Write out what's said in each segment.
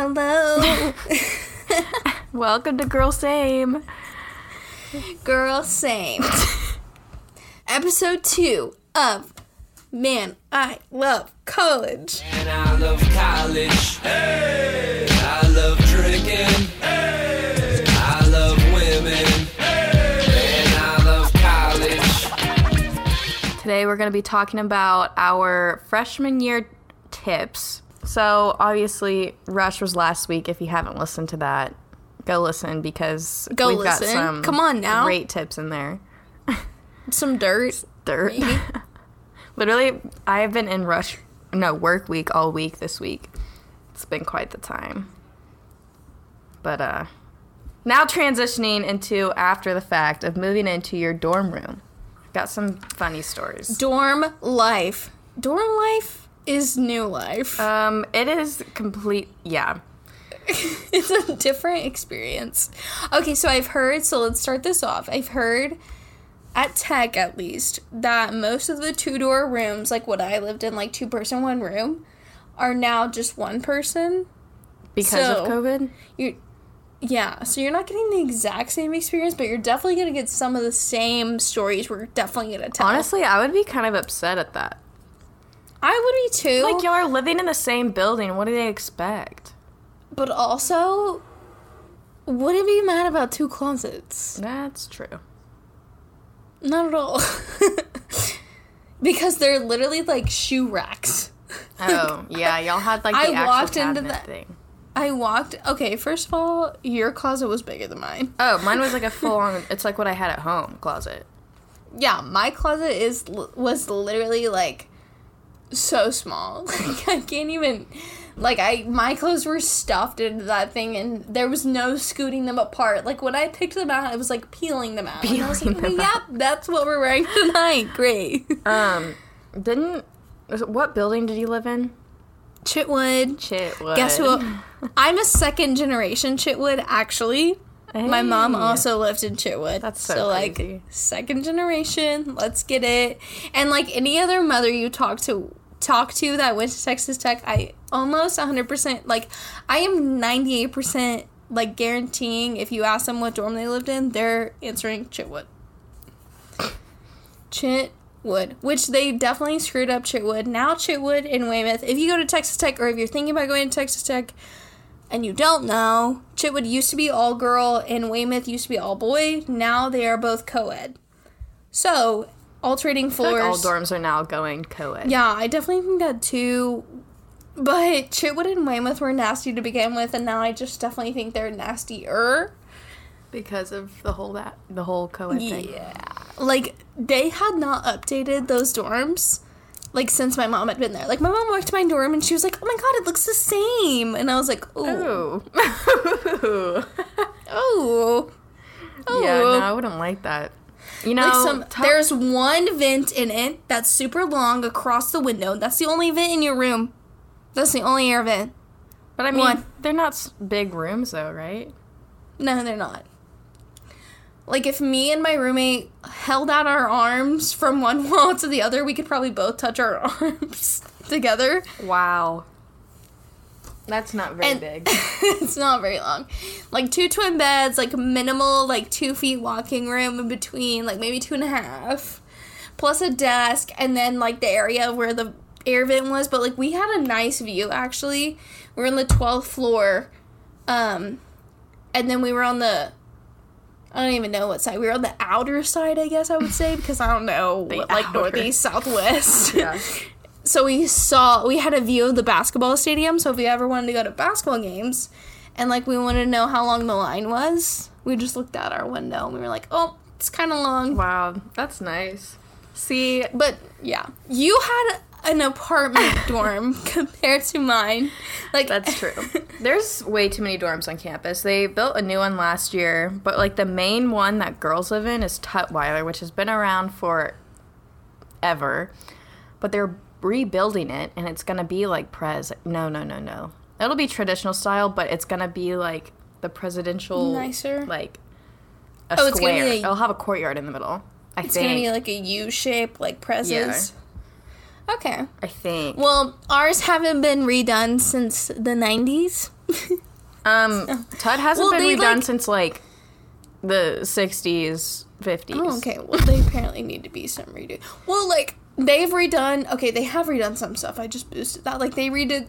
Hello, Welcome to Girl Same. girl. Same. Episode two of Man, I Love College. And I love college. Hey! I love drinking. Hey! I love women. Hey! And I love college. Today we're going to be talking about our freshman year tips. So, obviously, Rush was last week. If you haven't listened to that, go listen because Go we've listen. got some Come on now. great tips in there. Some dirt. Dirt. Literally, I have been in rush, no, work week all week this week. It's been quite the time. But, uh, now transitioning into after the fact of moving into your dorm room. Got some funny stories. Dorm life. Dorm life is new life. Um, it is complete, yeah. it's a different experience. Okay, so I've heard, so let's start this off. I've heard at tech at least that most of the two door rooms, like what I lived in, like two person, one room, are now just one person. Because So- of COVID? You yeah, so you're not getting the exact same experience, but you're definitely gonna get some of the same stories we're definitely gonna tell. Honestly, I would be kind of upset at that. I would be too. Like, y'all are living in the same building. What do they expect? but also, wouldn't be mad about two closets. That's true. Not at all. because they're literally like shoe racks. Oh, yeah, y'all had like I the actual walked into that- thing. I walked. Okay, first of all, your closet was bigger than mine. Oh, mine was like a full on, it's like what I had at home closet. Yeah, my closet is was literally like so small. Like I can't even. Like I, my clothes were stuffed into that thing, and there was no scooting them apart. Like when I picked them out, it was like peeling them out. and I was like, Peeling "Yep, that's what we're wearing tonight. Great." Um, didn't, what building did you live in? Chitwood. Chitwood. Guess what? I'm a second generation Chitwood, actually. My mom also lived in Chitwood. That's so like crazy. second generation. Let's get it. And like any other mother you talk to talk to that went to Texas Tech, I almost 100% like I am 98% like guaranteeing if you ask them what dorm they lived in, they're answering Chitwood. Chitwood, which they definitely screwed up Chitwood. Now Chitwood and Weymouth. If you go to Texas Tech or if you're thinking about going to Texas Tech and you don't know, Chitwood used to be all girl and Weymouth used to be all boy. Now they are both co-ed. So, alternating I feel like floors. all dorms are now going co-ed. Yeah, I definitely think that too. But Chitwood and Weymouth were nasty to begin with, and now I just definitely think they're nastier. Because of the whole that, the whole co-ed thing. Yeah. Like, they had not updated those dorms, like, since my mom had been there. Like, my mom walked to my dorm and she was like, oh my god, it looks the same. And I was like, oh. Ooh. Oh. Oh. yeah, no, I wouldn't like that. You know, Like some, there's one vent in it that's super long across the window. That's the only vent in your room. That's the only air vent. but I mean, one. they're not big rooms though, right? No, they're not. Like if me and my roommate held out our arms from one wall to the other, we could probably both touch our arms together. Wow. That's not very And- big. it's not very long. Like two twin beds, like minimal, like two feet walking room in between, like maybe two and a half, plus a desk, and then like the area where the air vent was. But like we had a nice view actually. We're on the twelfth floor, um, and then we were on the. I don't even know what side. We were on the outer side, I guess I would say, because I don't know what, like outer. northeast, southwest. yeah. so we saw we had a view of the basketball stadium so if we ever wanted to go to basketball games and like we wanted to know how long the line was we just looked out our window and we were like oh it's kind of long Wow, that's nice. See, but yeah you had an apartment dorm compared to mine like That's true. There's way too many dorms on campus. They built a new one last year, but like the main one that girls live in is Tutwiler, which has been around for ever. But they're rebuilding it and it's gonna be like pres no no no no. It'll be traditional style, but it's gonna be like the presidential Nicer? like a Oh, it's gonna square. be a- It'll have a courtyard in the middle. I it's think. gonna be like a u shape like presses Okay. I think. Well, ours haven't been redone since the 90s. Um, Tut hasn't Well, been redone like- since like the 60s, 50s. Oh, okay. Well, they apparently need to be some redo. Well, like they've redone. Okay, they have redone some stuff. I just boosted that. Like they redid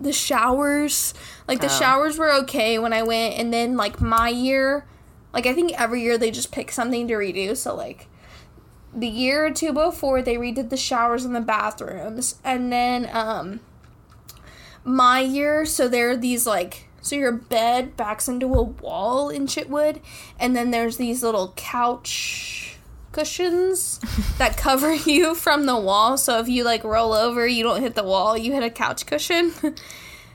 the showers. Like the Oh. showers were okay when I went, and then like my year, like I think every year they just pick something to redo. So like the year or two before they redid the showers and the bathrooms, and then um my year. So there are these like. So your bed backs into a wall in Chitwood, and then there's these little couch cushions that cover you from the wall. So if you like roll over, you don't hit the wall, you hit a couch cushion.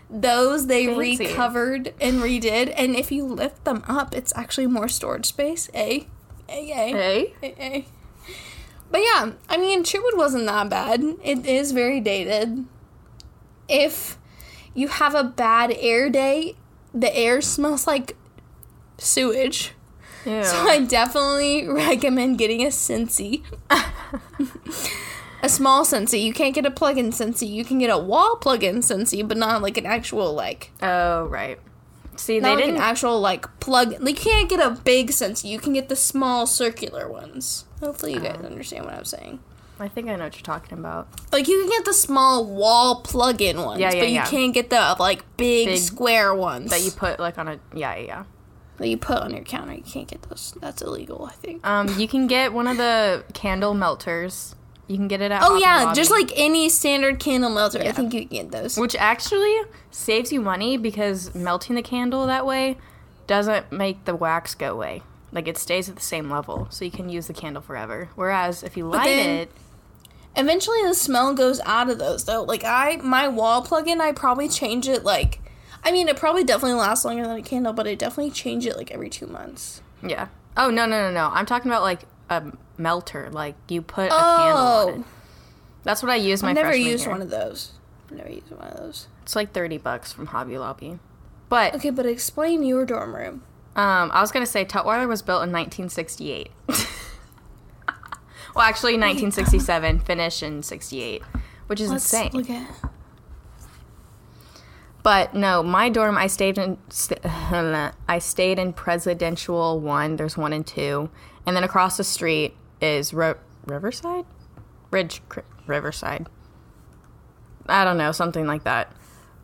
Those they Fancy. recovered and redid, and if you lift them up, it's actually more storage space. A, a, a, a, a. But yeah, I mean, Chitwood wasn't that bad. It is very dated. If you have a bad air day, the air smells like sewage. Ew. So I definitely recommend getting a Scentsy. a small Scentsy. You can't get a plug-in Scentsy. You can get a wall plug-in Scentsy, but not like an actual like oh, right. See, not they like didn't. an actual like plug. You can't get a big Scentsy. You can get the small circular ones. Hopefully you guys oh. understand what I'm saying. I think I know what you're talking about. Like you can get the small wall plug-in ones, Yeah, yeah, but you yeah. can't get the like big, Big- square ones That you put like on a. Yeah, yeah, yeah. That you put on your counter. You can't get those. That's illegal, I think. Um, you can get one of the candle melters. You can get it at. Oh Hobby yeah, Lobby, just like any standard candle melter, I think you can get those. which actually saves you money because melting the candle that way doesn't make the wax go away. Like it stays at the same level, so you can use the candle forever. Whereas if you light then- it, Eventually, the smell goes out of those though. Like I, my wall plug-in, I probably change it like. I mean, it probably definitely lasts longer than a candle, but I definitely change it like every two months. yeah. Oh no no no no! I'm talking about like a melter. Like you put a candle on it. Oh, That's what I use my I never used year. one of those. I never used one of those. It's like thirty bucks from Hobby Lobby. But Okay, but explain your dorm room. Um, I was gonna say Tutwiler was built in 1968. well, actually, 1967, finished in 68, which is Let's insane. look at. But no, my dorm, I stayed in, st- I stayed in Presidential One. There's one and two, and then across the street is Ro- Riverside, Ridge Riverside. I don't know, something like that.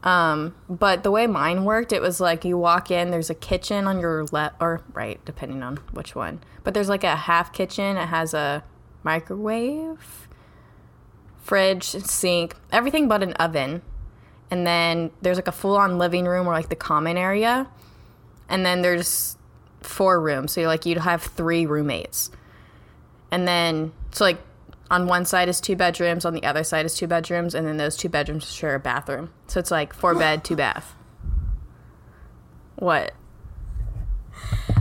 Um, but the way mine worked, it was like you walk in, there's a kitchen on your left or right, depending on which one. But there's like a half kitchen. It has a microwave, fridge, sink, everything but an oven. And then there's like a full on living room or like the common area. And then there's four rooms. So you're like you'd have three roommates. And then so like on one side is two bedrooms, on the other side is two bedrooms, and then those two bedrooms share a bathroom. So it's like four bed, two bath. What?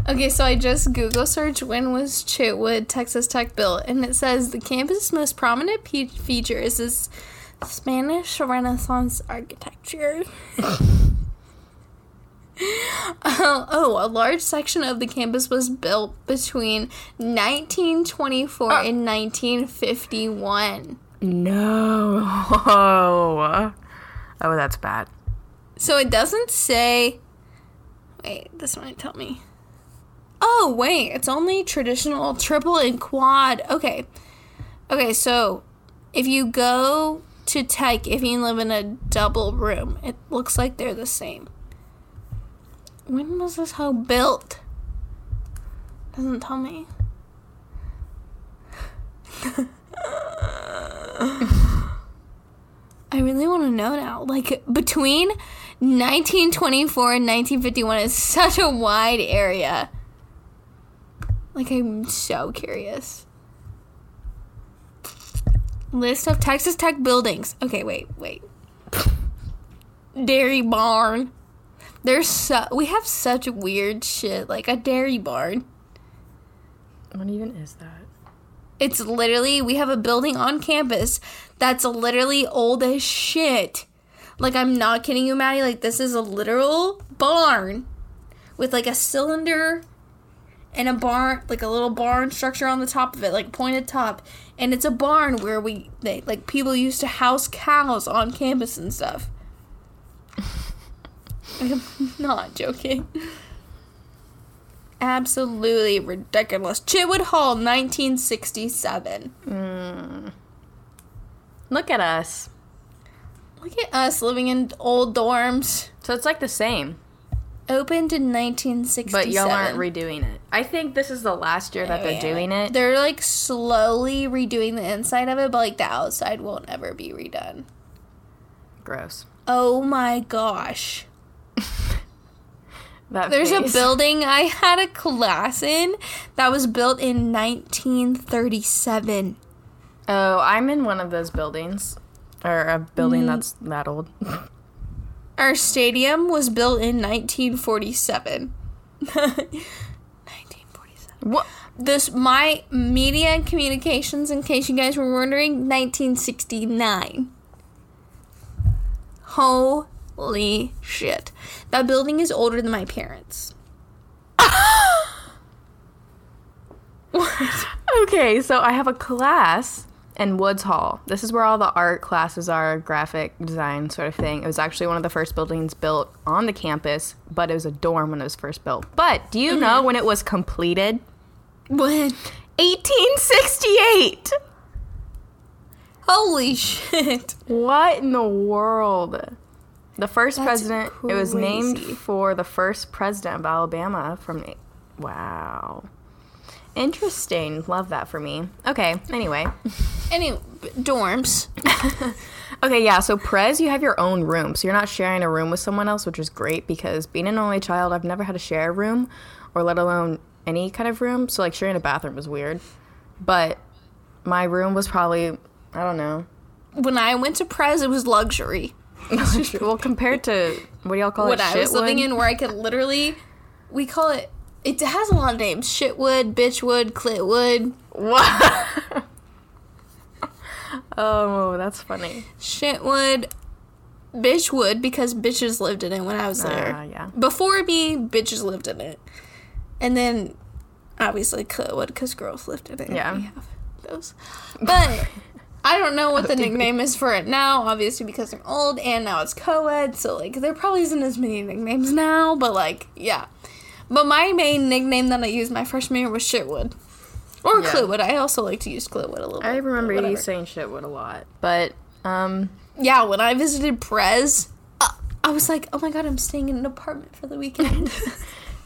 Okay, so I just Google search when was Chitwood, Texas Tech built, and it says the campus' most prominent pe- feature is this Spanish Renaissance architecture. Oh, oh, a large section of the campus was built between 1924 uh. and 1951. No. Oh, that's bad. So it doesn't say. Wait, this might tell me. Oh, wait, it's only traditional triple and quad. Okay. Okay, so if you go to Tech, if you live in a double room, it looks like they're the same. When was this hoe built? Doesn't tell me. I really want to know now. Like between 1924 and 1951 is such a wide area. Like I'm so curious. List of Texas Tech buildings. Okay, wait, wait. Dairy barn. There's so we have such weird shit like a dairy barn. What even is that? It's literally we have a building on campus that's literally old as shit. Like I'm not kidding you, Maddie. Like this is a literal barn with like a cylinder and a barn, like a little barn structure on the top of it, like pointed top. And it's a barn where we, they, like people used to house cows on campus and stuff. I'm not joking. Absolutely ridiculous. Chitwood Hall, 1967. Hmm. Look at us. Look at us living in old dorms. So it's like the same, Opened in 1967. but y'all aren't redoing it. I think this is the last year that they're Yeah. doing it. They're like slowly redoing the inside of it, but like the outside won't ever be redone. Gross. Oh my gosh. There's a building I had a class in that was built in 1937. Oh, I'm in one of those buildings, or a Mm. building that's that old. Our stadium was built in 1947. 1947. what? This my media and communications in case you guys were wondering 1969. Holy shit. That building is older than my parents. what? Okay, so I have a class in Woods Hall. This is where all the art classes are, graphic design sort of thing. It was actually one of the first buildings built on the campus, but it was a dorm when it was first built. But do you know when it was completed? When? 1868. Holy shit. What in the world? The first That's president, it was named for the first president of Alabama from. Wow. Interesting. Love that for me. Okay, anyway. Any dorms. Okay, yeah, so Prez, you have your own room. So you're not sharing a room with someone else, which is great because being an only child, I've never had to share a room or let alone any kind of room. So, like, sharing a bathroom was weird. But my room was probably, I don't know. When I went to Prez, it was luxury. well, compared to, what do y'all call What it? What I was living in, where I could literally, we call it, it has a lot of names shitwood, bitchwood, clitwood. What? oh, that's funny. Shitwood, bitchwood, because bitches lived in it when I was there. Ah, yeah. Before me, bitches lived in it. And then, obviously, clitwood, because girls lived in it. Yeah. We have those. But. I don't know what the nickname is for it now, obviously because I'm old and now it's co-ed, so like there probably isn't as many nicknames now, but like yeah. But my main nickname that I used my freshman year was Shitwood. Or Yeah. Clitwood. I also like to use Clitwood a little bit. I remember you saying Shitwood a lot. But, um, Yeah, when I visited Prez, uh, I was like, oh my god, I'm staying in an apartment for the weekend.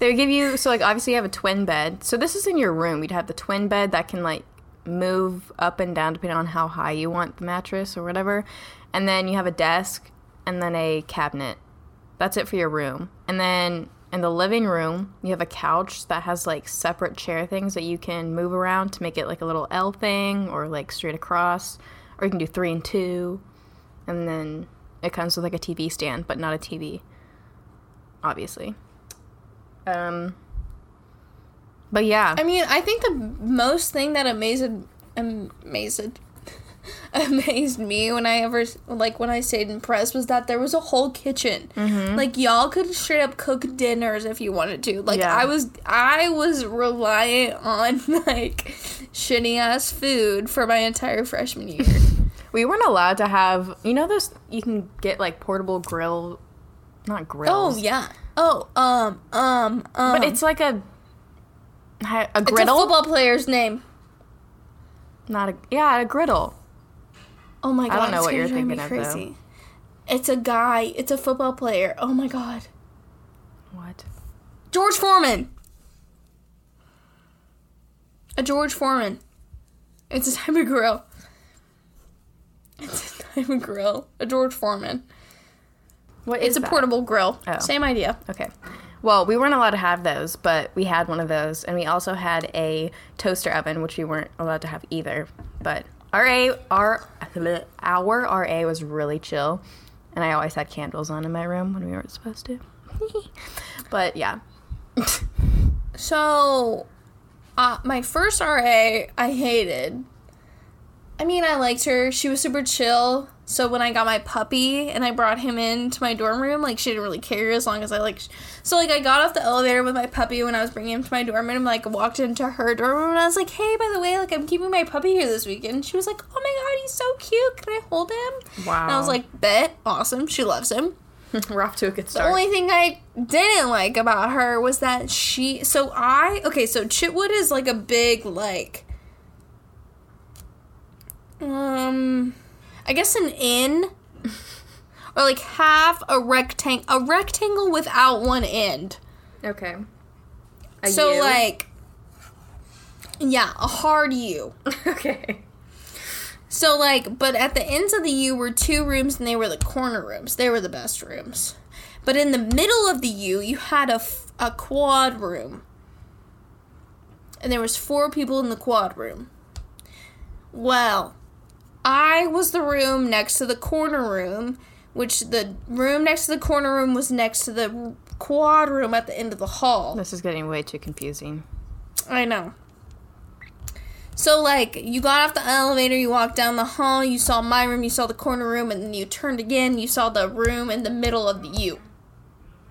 They would give you so like obviously you have a twin bed. So this is in your room. You'd have the twin bed that can like move up and down depending on how high you want the mattress or whatever. And then you have a desk and then a cabinet. That's it for your room. And then in the living room, you have a couch that has like separate chair things that you can move around to make it like a little L thing or like straight across. Or you can do three and two. And then it comes with like a TV stand, but not a TV. Obviously. Um but yeah. I mean, I think the most thing that amazed amazed amazed me when I ever like when I stayed in Prez was that there was a whole kitchen. Mm-hmm. Like y'all could straight up cook dinners if you wanted to. Like Yeah. I was I was reliant on like shitty ass food for my entire freshman year. We weren't allowed to have, you know, those you can get like portable grill, not grills. oh yeah. Oh um um um. but it's like a a it's a griddle, football player's name. not a yeah, a griddle. Oh my god! don't know it's what you're me thinking of, though. crazy. It's a guy. It's a football player. Oh my god, What? George Foreman. A George Foreman. It's a type of grill. It's a type of grill. A George Foreman. What It's a that? portable grill. Oh. Same idea. Okay. Well, we weren't allowed to have those, but we had one of those, and we also had a toaster oven, which we weren't allowed to have either. But RA, our our RA was really chill, and I always had candles on in my room when we weren't supposed to. but yeah, So, uh, my first RA, I hated. I mean, I liked her. She was super chill. So when I got my puppy and I brought him into my dorm room, like she didn't really care as long as I like. So like I got off the elevator with my puppy when I was bringing him to my dorm room. Like walked into her dorm room and I was like, "Hey, by the way, like I'm keeping my puppy here this weekend." She was like, "Oh my god, he's so cute. Can I hold him?" Wow. And I was like, "Bet, awesome. She loves him." We're off to a good start. The only thing I didn't like about her was that she. So I okay. So Chitwood is like a big like. Um, I guess an inn, or like half a rectangle, a rectangle without one end. okay. A so U? like, yeah, a hard U. okay. So like, but at the ends of the U were two rooms, and they were the corner rooms. They were the best rooms. But in the middle of the U, you had a, f- a quad room, and there was four people in the quad room. Well, I was the room next to the corner room, which the room next to the corner room was next to the quad room at the end of the hall. This is getting way too confusing. I know. So like you got off the elevator, you walked down the hall, you saw my room, you saw the corner room, and then you turned again, you saw the room in the middle of the U.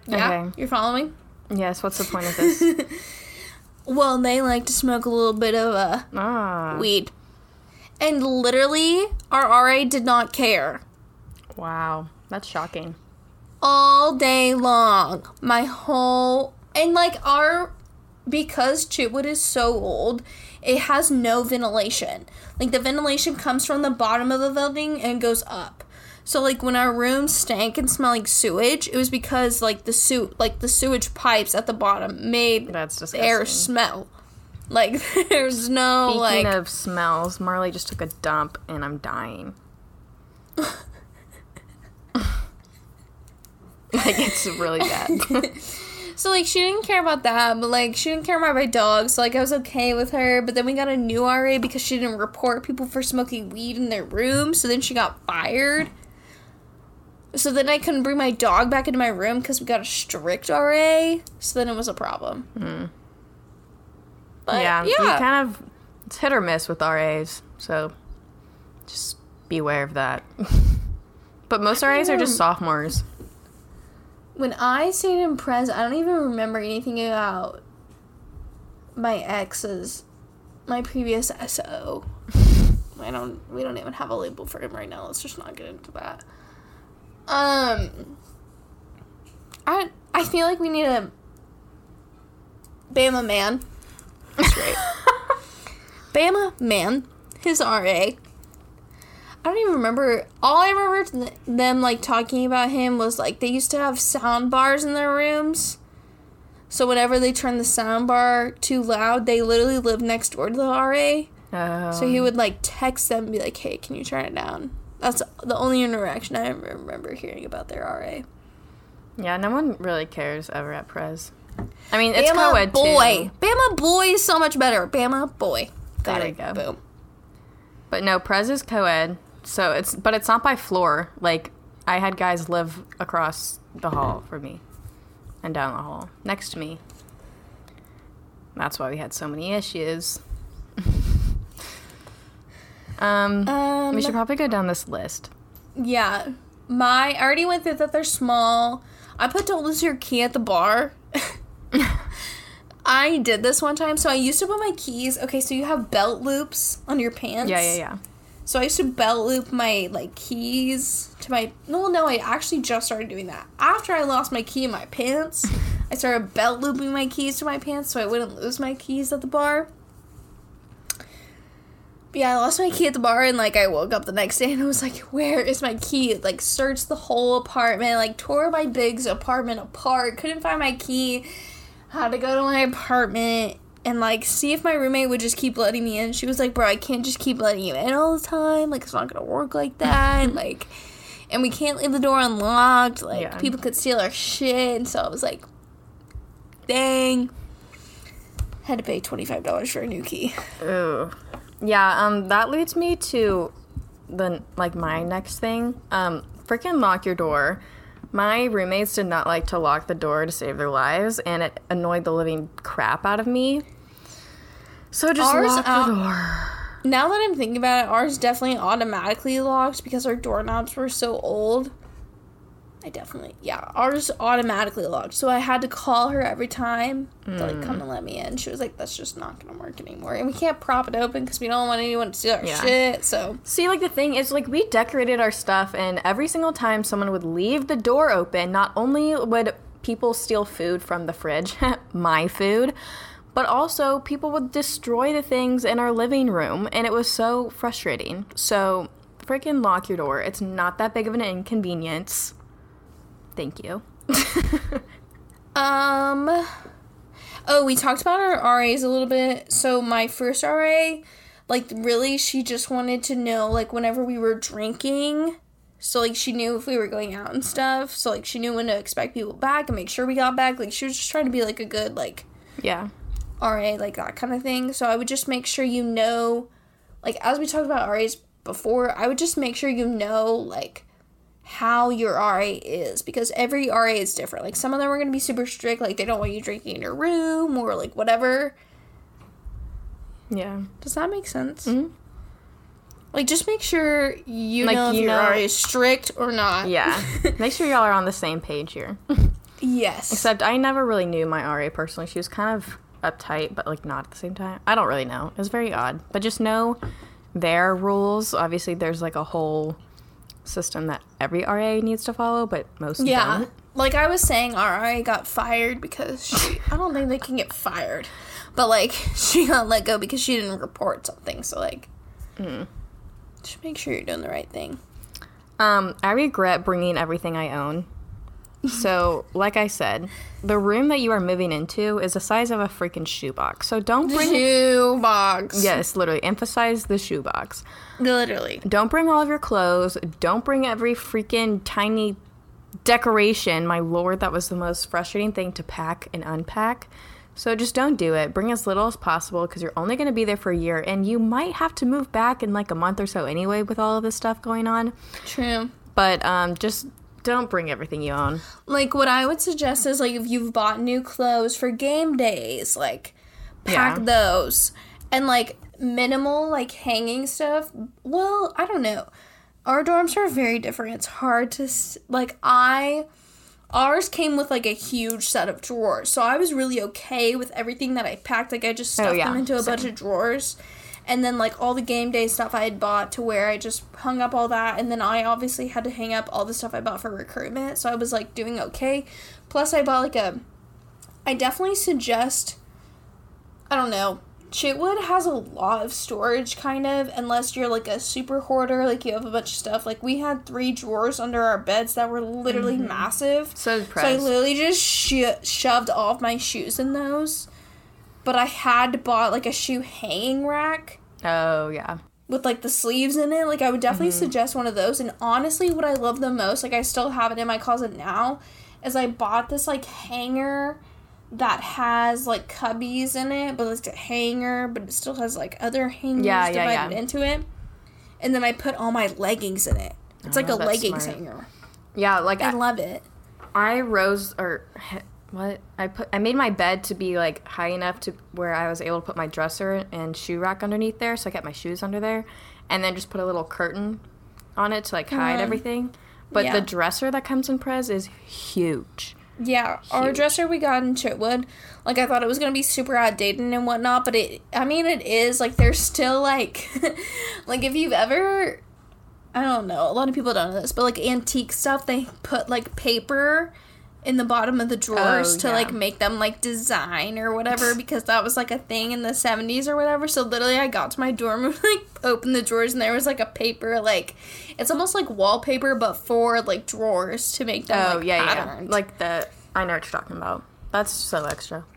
Yeah, Okay. you're following. Yes, what's the point of this? Well, they like to smoke a little bit of uh, ah. weed, and literally, our RA did not care Wow. That's shocking. all day long. My whole and like our because Chitwood is so old, it has no ventilation. Like the ventilation comes from the bottom of the building and goes up. So like when our room stank and smelled like sewage, it was because like the su- like the sewage pipes at the bottom made That's disgusting. air smell. Like there's no Speaking like of smells, Marley just took a dump and I'm dying. like it's really bad. So like she didn't care about that, but like she didn't care about my dog, so like I was okay with her. But then we got a new RA because she didn't report people for smoking weed in their room, so then she got fired. So then I couldn't bring my dog back into my room because we got a strict RA. So then it was a problem. Hmm. But yeah, yeah, you kind of it's hit or miss with RAs, so just beware of that. but most RAs are just sophomores. when I stayed in Prez, I don't even remember anything about my ex's, my previous SO. I don't. We don't even have a label for him right now. Let's just not get into that. Um, I I feel like we need a Bama man. That's right. Bama man, his RA. I don't even remember. All I remember th- them like talking about him was like they used to have sound bars in their rooms. So whenever they turned the sound bar too loud, they literally lived next door to the RA. Um, So he would like text them and be like, "Hey, can you turn it down?" That's the only interaction I remember hearing about their RA. yeah, no one really cares ever at Prez. I mean, it's Bama co-ed boy, too, Bama boy is so much better. Bama boy. Got There it. you go. Boom. but no, Prez is co-ed. So it's but it's not by floor. Like I had guys live across the hall from me, and down the hall next to me. That's why we had so many issues. um, Um, we should probably go down this list. Yeah. My I already went through that they're small. I put don't lose your key at the bar. I did this one time. So I used to put my keys. Okay, so you have belt loops on your pants. Yeah, yeah, yeah. So I used to belt loop my like keys to my no no I actually just started doing that. After I lost my key in my pants, I started belt looping my keys to my pants so I wouldn't lose my keys at the bar. But yeah, I lost my key at the bar and like I woke up the next day and I was like, where is my key? Like searched the whole apartment, like tore my Big's apartment apart, couldn't find my key. Had to go to my apartment and like see if my roommate would just keep letting me in. She was like, "Bro, I can't just keep letting you in all the time. Like it's not gonna work like that. And, like, and we can't leave the door unlocked. Like Yeah. people could steal our shit." And so I was like, "Dang." Had to pay twenty five dollars for a new key. Ooh. Yeah, um, that leads me to the like my next thing. Um, freaking lock your door. My roommates did not like to lock the door to save their lives, and it annoyed the living crap out of me. So just Ours lock out- the uh, door. Now that I'm thinking about it, ours definitely automatically locked because our doorknobs were so old. I definitely, yeah, ours automatically locked. So I had to call her every time to like come and mm. let me in. She was like, "That's just not gonna work anymore," and we can't prop it open because we don't want anyone to see our Yeah. shit. So See, like the thing is, like we decorated our stuff, and every single time someone would leave the door open, not only would people steal food from the fridge, my food, but also people would destroy the things in our living room, and it was so frustrating. So, freaking lock your door. It's not that big of an inconvenience. Thank you. Um. Oh, we talked about our RAs a little bit. So my first RA, like really, she just wanted to know like whenever we were drinking. So like she knew if we were going out and stuff. So like she knew when to expect people back and make sure we got back. Like she was just trying to be like a good like Yeah. RA, like that kind of thing. So I would just make sure you know, like as we talked about RAs before, I would just make sure you know like how your RA is because every RA is different. Like some of them are gonna be super strict, like they don't want you drinking in your room or like whatever. Yeah. Does that make sense? Mhm. Like just make sure you Like, know if you your know- RA is strict or not. Yeah. Make sure y'all are on the same page here. yes. Except I never really knew my RA personally. She was kind of uptight, but like not at the same time. I don't really know. It was very odd. But just know their rules. Obviously, there's like a whole system that every RA needs to follow, but most Yeah. don't. Like I was saying, RA got fired because she, I don't think they can get fired. But like she got let go because she didn't report something. So like just make sure you're doing the right thing. Um, I regret bringing everything I own. So, like I said, the room that you are moving into is the size of a freaking shoebox. So don't bring. Shoe box. Yes, literally emphasize the shoebox. Literally. Don't bring all of your clothes. Don't bring every freaking tiny decoration. My lord, that was the most frustrating thing to pack and unpack. So just don't do it. Bring as little as possible because you're only going to be there for a year and you might have to move back in like a month or so anyway with all of this stuff going on. True. But um, just don't bring everything you own. Like what I would suggest is like if you've bought new clothes for game days, like pack Yeah. those. And like minimal like hanging stuff. Well, I don't know. Our dorms are very different. It's hard to like I ours came with like a huge set of drawers. So I was really okay with everything that I packed. Like I just oh, stuffed Oh, yeah, them into a bunch of drawers. And then like all the game day stuff I had bought to where I just hung up all that and then I obviously had to hang up all the stuff I bought for recruitment. So I was like doing okay. Plus I bought like a I definitely suggest I don't know. Chitwood has a lot of storage kind of unless you're like a super hoarder like you have a bunch of stuff. Like we had 3 drawers under our beds that were literally mm-hmm. massive. So So I literally just sho- shoved all of my shoes in those. But I had bought like a shoe hanging rack oh yeah. with like the sleeves in it. Like I would definitely Mm-hmm. suggest one of those. And honestly, what I love the most, like I still have it in my closet now, is I bought this like hanger that has like cubbies in it, but it's a hanger, but it still has like other hangers Yeah, yeah, divided yeah. into it. And then I put all my leggings in it. It's like Oh, a leggings smart. hanger. Yeah, like I I, love it. I rose or what I put I made my bed to be like high enough to where I was able to put my dresser and shoe rack underneath there, so I kept my shoes under there, and then just put a little curtain on it to like hide Mhm. everything. But Yeah. the dresser that comes in Prez is huge. Yeah, our dresser we got in Chitwood, like I thought it was gonna be super outdated and whatnot, but it, I mean, it is like there's still like, like if you've ever, I don't know, a lot of people don't know this, but like antique stuff, they put like paper in the bottom of the drawers Oh, to yeah. like make them like design or whatever because that was like a thing in the 70s or whatever. So literally, I got to my dorm room, like opened the drawers, and there was like a paper, like it's almost like wallpaper, but for like drawers to make them. Oh like, yeah, yeah, like the I know what you're talking about. That's so extra.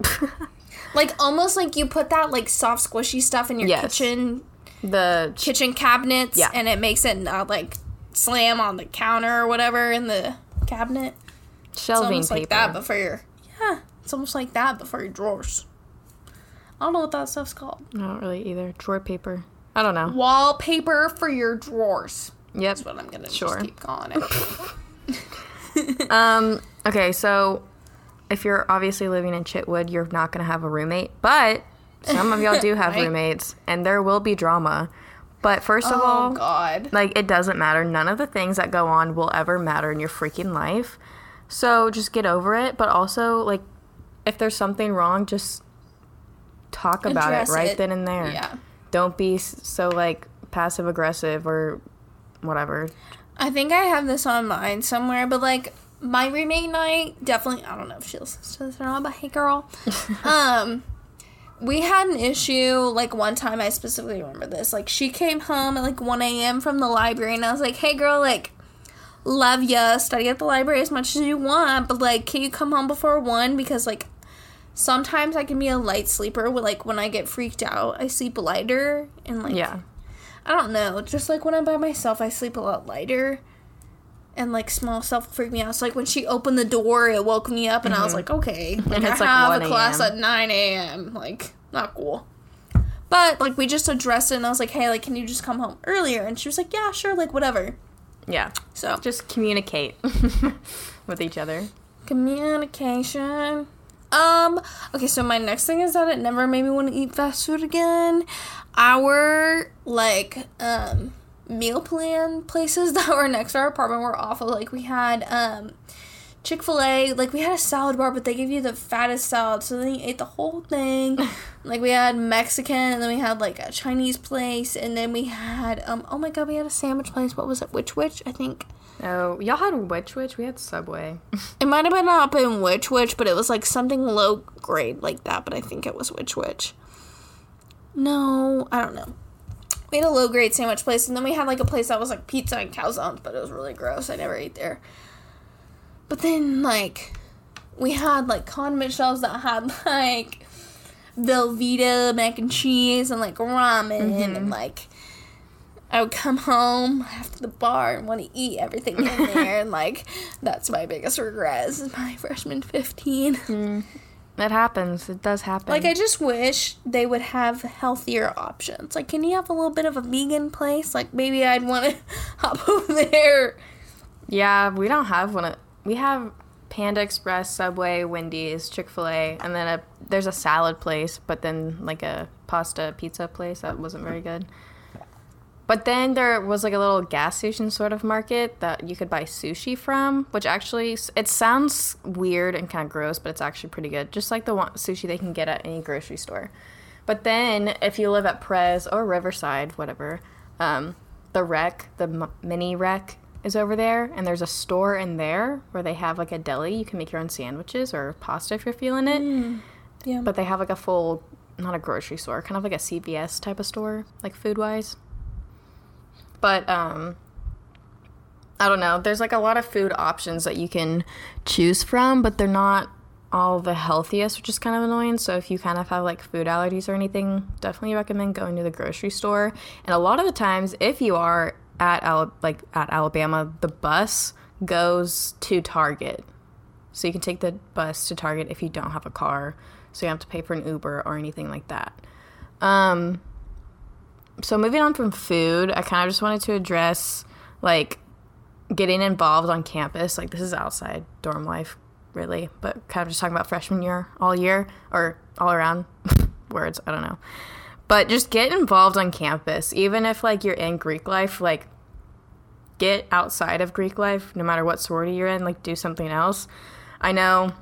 Like almost like you put that like soft squishy stuff in your Yes. kitchen the kitchen cabinets Yeah. and it makes it not like slam on the counter or whatever in the cabinet. It's shelving almost paper. like that but for your Yeah. It's almost like that but for your drawers. I don't know what that stuff's called. Not really either. Drawer paper. I don't know. Wallpaper for your drawers. Yep. That's what I'm gonna Sure. just keep calling it. Um, okay, so if you're obviously living in Chitwood, you're not going to have a roommate. But Some of y'all do have Right? roommates, and there will be drama. But first of Oh all, God. like it doesn't matter. None of the things that go on will ever matter in your freaking life. So just get over it. But also, like, if there's something wrong, just talk about Address it right it. then and there. Yeah. Don't be so like passive aggressive or whatever. I think I have this on mine somewhere, but like my roommate night, definitely. I don't know if she listens to this or not, but hey, girl. um, we had an issue. Like one time, I specifically remember this. Like she came home at like one a.m. from the library, and I was like, "Hey, girl, like." Love ya, study at the library as much as you want, but like, can you come home before one? Because like, sometimes I can be a light sleeper. With like, when I get freaked out, I sleep lighter, and like, Yeah. I don't know. Just like when I'm by myself, I sleep a lot lighter. And like small stuff freak me out. So like when she opened the door, it woke me up, and I was like, okay, like, Mm-hmm. it's, I like, have 1 a class at nine a.m. Like not cool. But like we just addressed it, and I was like, hey, like can you just come home earlier? And she was like, yeah, sure, like whatever. Yeah. So Just communicate with each other. communication. Um. Okay, so my next thing is that it never made me want to eat fast food again. Our like um meal plan places that were next to our apartment were awful. Like we had um Chick Fil A. Like we had a salad bar, but they gave you the fattest salad, so then you ate the whole thing. like we had Mexican, and then we had like a Chinese place, and then we had um. Oh my god, we had a sandwich place. What was it? Which Wich? I think. Oh, y'all had Which Wich? We had Subway. It might have been up in Which Wich, but it was like something low grade like that, but I think it was Which Wich. No, I don't know. We had a low grade sandwich place, and then we had like a place that was like pizza and calzones, but it was really gross. I never ate there. But then, like, we had like condiment shelves that had like Velveeta mac and cheese and like ramen, and mm-hmm. like I would come home after the bar and want to eat everything in there, and like that's my biggest regret is my freshman fifteen. Mm. It happens. It does happen. Like I just wish they would have healthier options. Like, can you have a little bit of a vegan place? Like maybe I'd want to hop over there. yeah, we don't have one. We have Panda Express, Subway, Wendy's, Chick Fil A, and then a there's a salad place, but then like a pasta pizza place that wasn't very good. But then there was like a little gas station sort of market that you could buy sushi from, which actually it sounds weird and kind of gross, but it's actually pretty good. Just like the sushi they can get at any grocery store. But then if you live at Prez or Riverside, whatever, um, the rec, the mini rec is over there, and there's a store in there where they have like a deli. You can make your own sandwiches or pasta if you're feeling it. Yeah. But they have like a full, not a grocery store, kind of like a CVS type of store, like food wise. But um, I don't know. There's like a lot of food options that you can choose from, but they're not all the healthiest, which is kind of annoying. So if you kind of have like food allergies or anything, definitely recommend going to the grocery store. And a lot of the times, if you are at Al- like at Alabama, the bus goes to Target. So you can take the bus to Target if you don't have a car. So you don't have to pay for an Uber or anything like that. Um, so moving on from food, I kind of just wanted to address like getting involved on campus. Like this is outside dorm life, really, but kind of just talking about freshman year, all year or all around words. I don't know, but just get involved on campus, even if like you're in Greek life. Like get outside of Greek life, no matter what sorority you're in. Like do something else. I know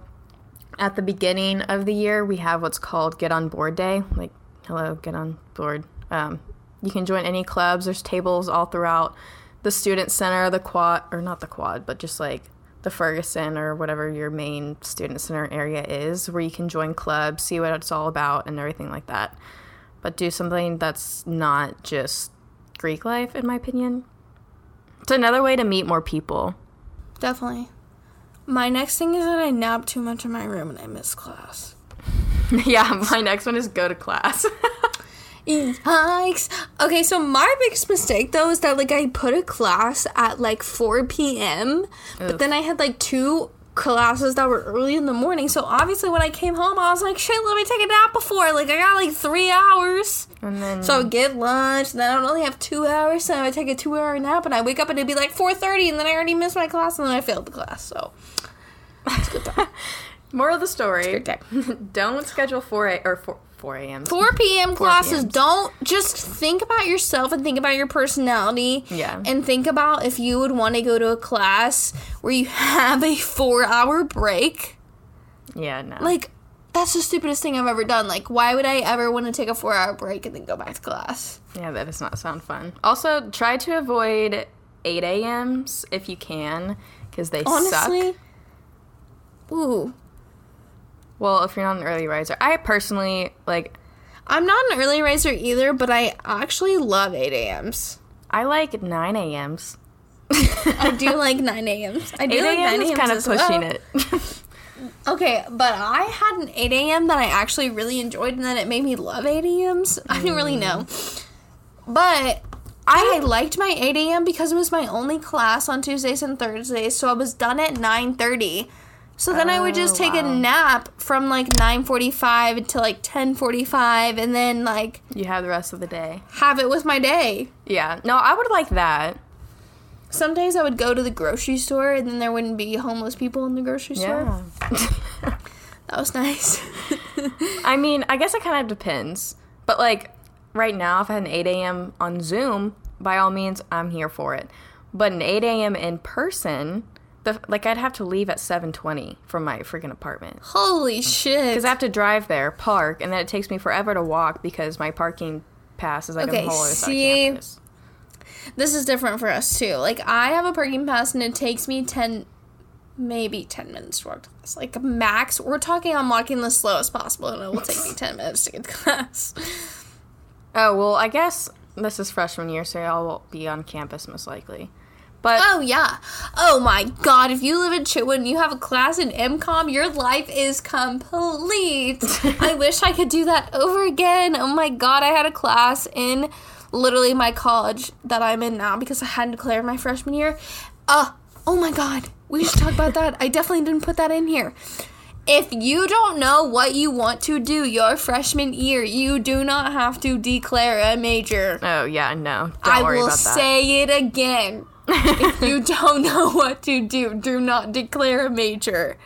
at the beginning of the year we have what's called Get on Board Day. Like hello, get on board. Um, you can join any clubs. There's tables all throughout the student center, the quad, or not the quad, but just like the Ferguson or whatever your main student center area is, where you can join clubs, see what it's all about, and everything like that. But do something that's not just Greek life, in my opinion. It's another way to meet more people. Definitely. My next thing is that I nap too much in my room and I miss class. yeah, my next one is go to class. Yikes. Okay, so my biggest mistake though is that like I put a class at like 4 p.m., but then I had like two classes that were early in the morning. So obviously when I came home, I was like, shit, let me take a nap before. Like I got like three hours. and then So I would get lunch, and then I would only have two hours, so I would take a two hour nap, and I wake up and it'd be like 4.30, and then I already missed my class, and then I failed the class, so. It's good time. moral of the story: don't schedule 4 a or 4, 4 a.m. 4 p.m. classes. Don't just think about yourself and think about your personality. Yeah. And think about if you would want to go to a class where you have a four hour break. Yeah, no. Like, that's the stupidest thing I've ever done. Like, why would I ever want to take a four hour break and then go back to class? yeah, that does not sound fun. Also, try to avoid 8 a.m.s if you can, because they Honestly, suck. ooh. Well, if you're not an early riser, I personally like. I'm not an early riser either, but I actually love 8 a.m.s. I like 9 a.m.s. I do like 9 a.m.s. I 8 do like 9 a.m. is a.m.s kind of as well. pushing it. Okay, but I had an 8 a.m. that I actually really enjoyed, and then it made me love 8 a.m.s. I didn't really know. Mm. But I liked my 8 a.m. because it was my only class on Tuesdays and Thursdays, so I was done at 9.30. So then I would just Oh, take a nap from like 9.45 until like 10.45 and then like you have the rest of the day. have it with my day. Yeah. No, I would like that. Some days I would go to the grocery store and then there wouldn't be homeless people in the grocery store. Yeah. That was nice. I mean, I guess it kind of depends. But like right now, if I had an 8 a.m. on Zoom, by all means, I'm here for it. But an 8 a.m. in person, the, like I'd have to leave at 7:20 from my freaking apartment Holy mm. shit. because I have to drive there, park, and then it takes me forever to walk because my parking pass is like Okay, a whole other side see, campus. this is different for us too. Like I have a parking pass and it takes me ten, maybe ten minutes to walk to class. Like max, we're talking. I'm walking the slowest possible, and it will take me ten minutes to get to class. Oh well, I guess this is freshman year, so I'll be on campus most likely. But Oh yeah. Oh my god. If you live in Chitwood and you have a class in MCOM, your life is complete. I wish I could do that over again. Oh my god. I had a class in literally my college that I'm in now because I hadn't declared my freshman year. Uh. Oh my god. We should talk about that. I definitely didn't put that in here. If you don't know what you want to do your freshman year, you do not have to declare a major. oh yeah, no, don't I worry will about that. say it again. If you don't know what to do, do not declare a major.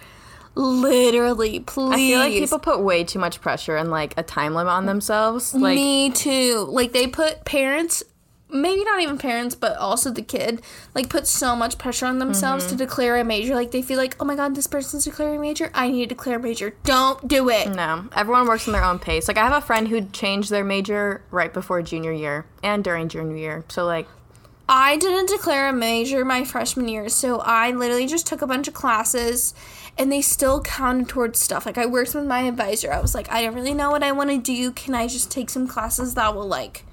Literally, please. I feel like people put way too much pressure and like a time limit on themselves. Like Me too. Like they put parents, maybe not even parents, but also the kid, like put so much pressure on themselves Mm-hmm. to declare a major. Like they feel like, oh my god, this person's declaring a major. I need to declare a major. Don't do it. No, everyone works in their own pace. Like I have a friend who changed their major right before junior year and during junior year. So like, I didn't declare a major my freshman year, so I literally just took a bunch of classes and they still counted towards stuff. Like I worked with my advisor. I was like, I don't really know what I want to do. Can I just take some classes that will like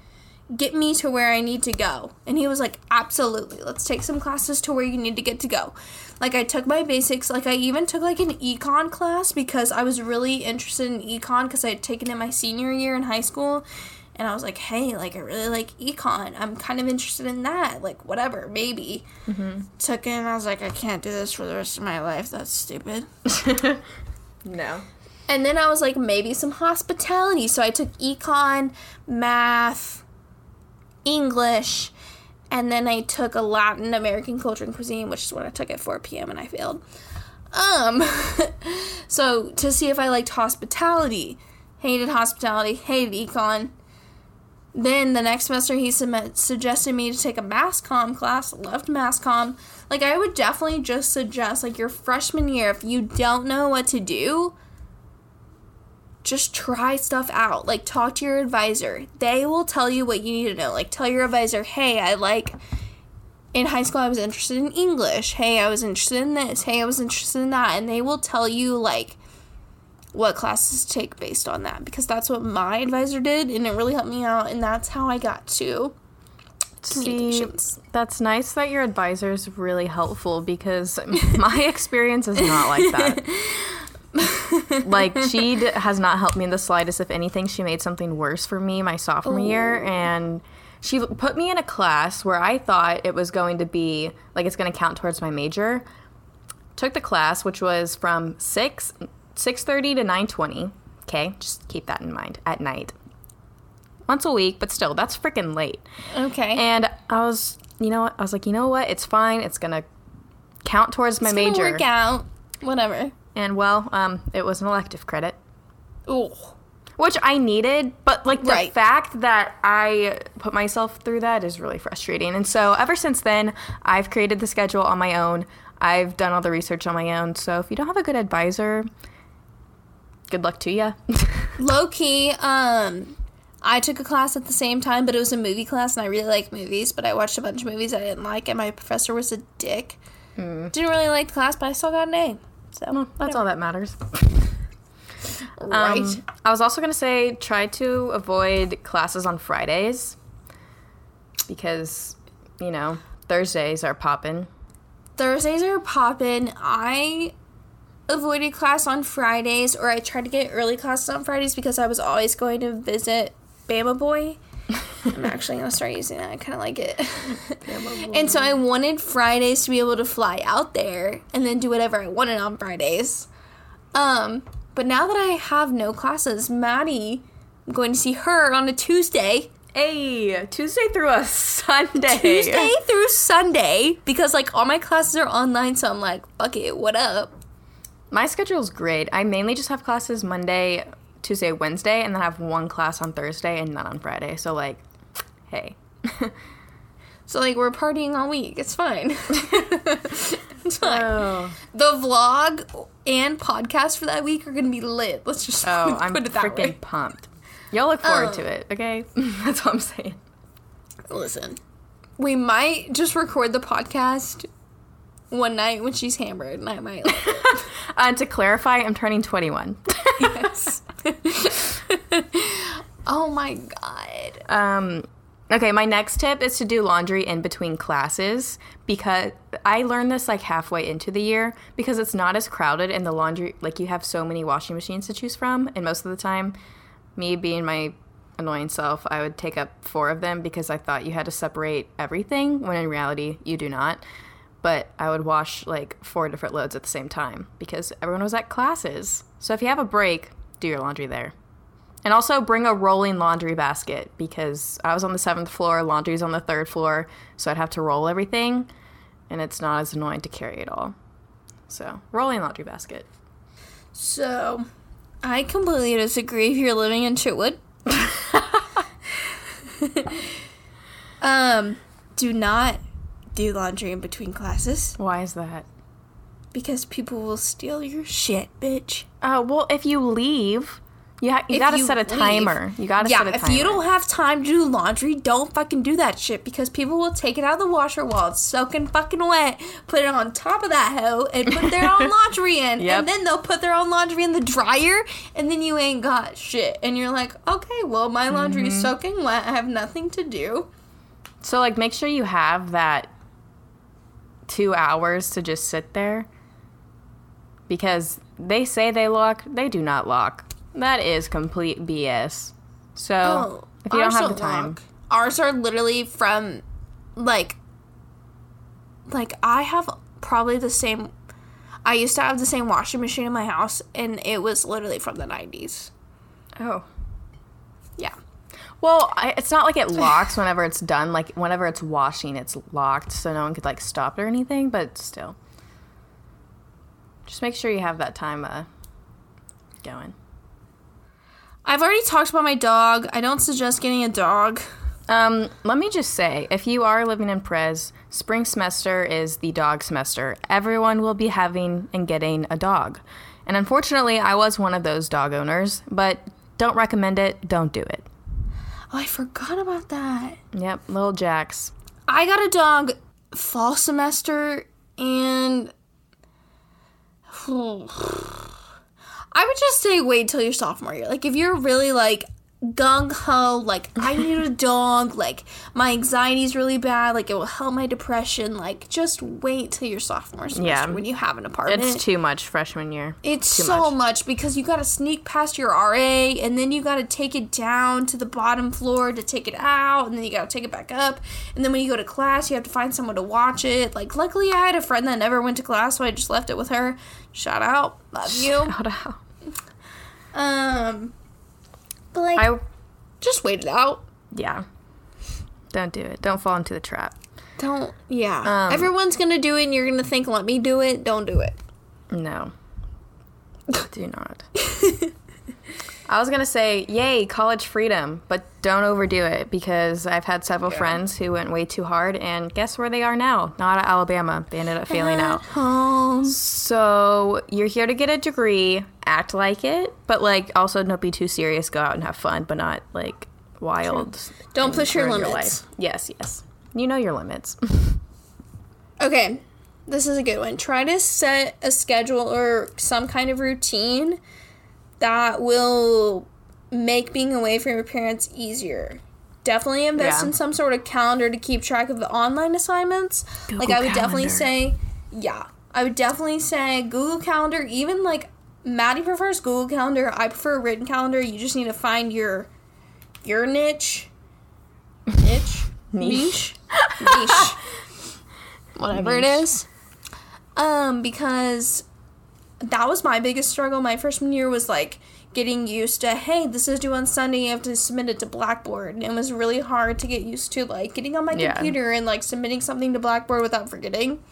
get me to where I need to go? And he was like, Absolutely. Let's take some classes to where you need to get to go. Like I took my basics. Like I even took like an econ class because I was really interested in econ because I had taken it my senior year in high school and I was like, hey, like I really like econ. I'm kind of interested in that. Like whatever, maybe. Took it and I was like, I can't do this for the rest of my life. That's stupid. no. And then I was like, maybe some hospitality. So I took econ, math, English, and then I took a Latin American culture and cuisine, which is what I took at 4 p.m. and I failed. Um, so to see if I liked hospitality, hated hospitality, hated econ. Then the next semester he suggested me to take a mass comm class. Loved mass comm. Like I would definitely just suggest like your freshman year if you don't know what to do, just try stuff out. Like talk to your advisor. They will tell you what you need to know. Like tell your advisor, "Hey, I like in high school I was interested in English. Hey, I was interested in this. Hey, I was interested in that." And they will tell you like what classes to take based on that because that's what my advisor did and it really helped me out and that's how I got to See, that's nice that your advisor is really helpful because my experience is not like that. like she d- has not helped me in the slightest. If anything, she made something worse for me my sophomore year, oh. and she put me in a class where I thought it was going to be like it's going to count towards my major. Took the class, which was from six six thirty to nine twenty. Okay, just keep that in mind at night. Once a week, but still, that's freaking late. Okay. And I was, you know? I was like, you know what? It's fine. It's gonna count towards my it's major. work out. Whatever. And well, um, it was an elective credit. Ooh. which I needed, but like the Right. fact that I put myself through that is really frustrating. And so ever since then, I've created the schedule on my own. I've done all the research on my own. So if you don't have a good advisor, good luck to you. Low key, um, I took a class at the same time, but it was a movie class, and I really like movies. But I watched a bunch of movies I didn't like, and my professor was a dick. Hmm. Didn't really like the class, but I still got an A. So That's all that matters. right. Um, I was also going to say try to avoid classes on Fridays because, you know, Thursdays are popping. Thursdays are poppin'. I avoided class on Fridays, or I tried to get early classes on Fridays because I was always going to visit Bama Boy. I'm actually gonna start using that. I kind of like it. and so I wanted Fridays to be able to fly out there and then do whatever I wanted on Fridays. Um, but now that I have no classes, Maddie, I'm going to see her on a Tuesday. Hey, Tuesday through a Sunday. Tuesday through Sunday because like all my classes are online, so I'm like, fuck it, what up? My schedule's great. I mainly just have classes Monday, Tuesday, Wednesday, and then have one class on Thursday and none on Friday. So, like, hey. So like we're partying all week. It's fine. it's fine. Oh, The vlog and podcast for that week are gonna be lit. Let's just oh put, I'm put it that freaking way. pumped. Y'all look forward Oh. to it, okay? That's all I'm saying. Listen, we might just record the podcast one night when she's hammered, and I might. Uh, to clarify, I'm turning 21. yes. oh my god. Um, okay, my next tip is to do laundry in between classes because I learned this like halfway into the year because it's not as crowded in the laundry. Like you have so many washing machines to choose from, and most of the time, me being my annoying self, I would take up four of them because I thought you had to separate everything when in reality you do not. But I would wash like four different loads at the same time because everyone was at classes. So if you have a break, do your laundry there. And also bring a rolling laundry basket because I was on the seventh floor, laundry's on the third floor, so I'd have to roll everything, and it's not as annoying to carry it all. So, rolling laundry basket. So, I completely disagree. If you're living in Chitwood, um, do not do laundry in between classes Why is that? because people will steal your shit, bitch. Oh, well, if you leave, you, ha- you If gotta you set a leave- timer. You gotta yeah, set a timer. if you don't have time to do laundry, don't fucking do that shit because people will take it out of the washer while it's soaking fucking wet, put it on top of that hoe, and put their own laundry in. Yep. And then they'll put their own laundry in the dryer, and then you ain't got shit. And you're like, okay, well, my laundry Mm-hmm. is soaking wet. I have nothing to do. So, like, make sure you have that two hours to just sit there because they say they lock, they do not lock. That is complete BS. So, Oh, if you don't have the time, lock. Ours are literally from, like, like I have probably the same. I used to have the same washing machine in my house, and it was literally from the '90s. oh. Well, I, it's not like it locks whenever it's done. Like whenever it's washing, it's locked, so no one could like stop it or anything. But still, just make sure you have that time uh, going. I've already talked about my dog. I don't suggest getting a dog. Um, let me just say, if you are living in Prez, spring semester is the dog semester. Everyone will be having and getting a dog. And unfortunately, I was one of those dog owners, but don't recommend it. Don't do it. Oh, I forgot about that. Yep, little Jax. I got a dog fall semester, and I would just say wait till your sophomore year. Like, if you're really like gung ho, like I need a dog, like my anxiety's really bad, like it will help my depression. Like, just wait till your sophomore semester Yeah. when you have an apartment. It's too much freshman year. It's Too so much. much. because you got to sneak past your RA and then you got to take it down to the bottom floor to take it out and then you got to take it back up and then when you go to class you have to find someone to watch it. Like luckily I had a friend that never went to class so I just left it with her. Shout out. Love you. Shout out. Um but like I just wait it out. yeah. Don't do it. Don't fall into the trap. Don't yeah. Um, Everyone's going to do it and you're going to think let me do it. Don't do it. No. do not. I was gonna say, yay, college freedom, but don't overdo it because I've had several Yeah. friends who went way too hard, and guess where they are now? Not at Alabama. They ended up failing out. Home. So you're here to get a degree, act like it, but like also don't be too serious. Go out and have fun, but not like wild. Don't push your limits. life. Yes, yes. You know your limits. Okay, this is a good one. Try to set a schedule or some kind of routine that will make being away from your parents easier. Definitely invest Yeah. in some sort of calendar to keep track of the online assignments. like I would definitely say, yeah, I would definitely say Google Calendar. Even like Maddie prefers Google Calendar. I prefer written calendar. You just need to find your your niche, niche, niche, niche, whatever it is. Um, because that was my biggest struggle my freshman year was like getting used to hey this is due on sunday you have to submit it to blackboard and it was really hard to get used to like getting on my Yeah. computer and like submitting something to blackboard without forgetting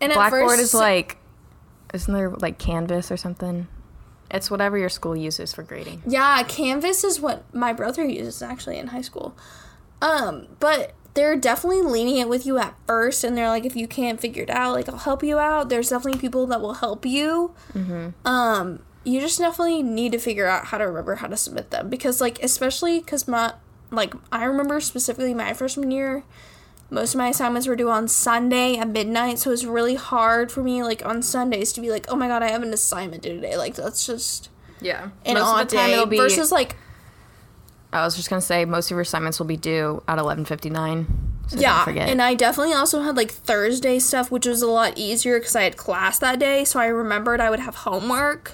and at Blackboard first, is like, isn't there like Canvas or something? It's whatever your school uses for grading. Yeah, Canvas is what my brother uses actually in high school. Um, but they're definitely lenient with you at first, and they're like, if you can't figure it out, like I'll help you out. There's definitely people that will help you. Um, you just definitely need to figure out how to remember how to submit them because, like, especially because my like I remember specifically my freshman year. Most of my assignments were due on Sunday at midnight, so it was really hard for me, like on Sundays, to be like, "Oh my god, I have an assignment due today." Like that's just Yeah. an most odd of the time day it'll be. versus like I was just gonna say most of your assignments will be due at eleven fifty nine. So yeah, Don't forget. and I definitely also had like Thursday stuff, which was a lot easier because I had class that day, so I remembered I would have homework.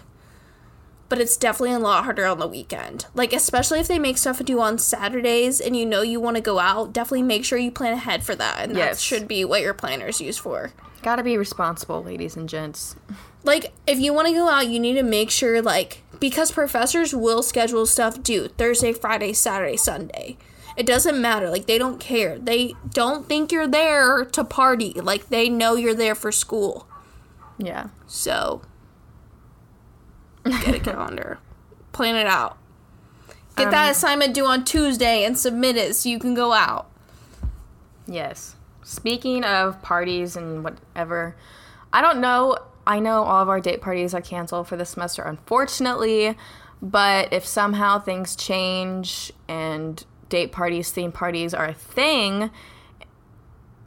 But it's definitely a lot harder on the weekend. Like especially if they make stuff due on Saturdays and you know you want to go out, definitely make sure you plan ahead for that, and that Yes. should be what your planner is used for. Gotta be responsible, ladies and gents. Like if you want to go out you need to make sure like because professors will schedule stuff due thursday friday saturday sunday it doesn't matter like they don't care they don't think you're there to party like they know you're there for school Yeah. so get a calendar plan it out get that Um, assignment due on tuesday and submit it so you can go out Yes. Speaking of parties and whatever, I don't know. I know all of our date parties are canceled for this semester, unfortunately. But if somehow things change and date parties, theme parties are a thing,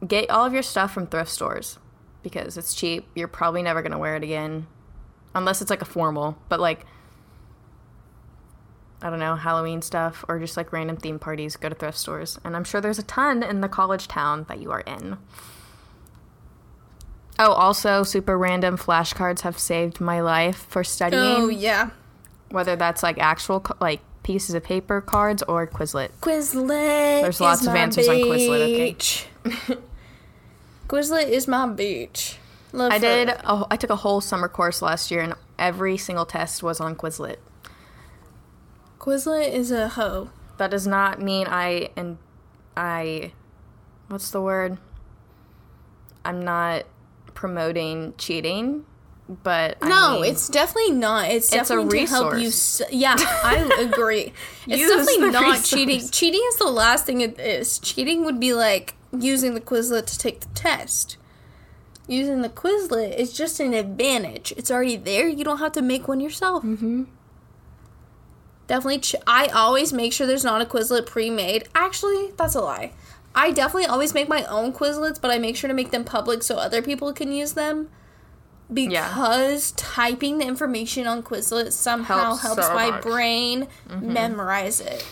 get all of your stuff from thrift stores because it's cheap. You're probably never going to wear it again unless it's like a formal. But like, I don't know, Halloween stuff or just like random theme parties, go to thrift stores. And I'm sure there's a ton in the college town that you are in. Oh, also, super random flashcards have saved my life for studying, oh yeah whether that's like actual like pieces of paper cards or Quizlet. Quizlet. There's lots of answers on Quizlet, okay? Quizlet is my beach. Love I did. A, I took a whole summer course last year, and every single test was on Quizlet. Quizlet is a hoe. That does not mean I and I. What's the word? I'm not promoting cheating, but I No, mean- it's definitely not. It's It's a definitely to help you. s- Yeah, I agree. It's definitely not resource. cheating. Cheating is the last thing it is. Cheating would be like using the Quizlet to take the test. Using the Quizlet is just an advantage. It's already there. You don't have to make one yourself. Mm-hmm. Definitely, ch- I always make sure there's not a Quizlet pre-made. Actually, that's a lie. I definitely always make my own Quizlets, but I make sure to make them public so other people can use them. Because typing the information on Quizlet somehow Helps helps, so my much. brain mm-hmm. memorize it.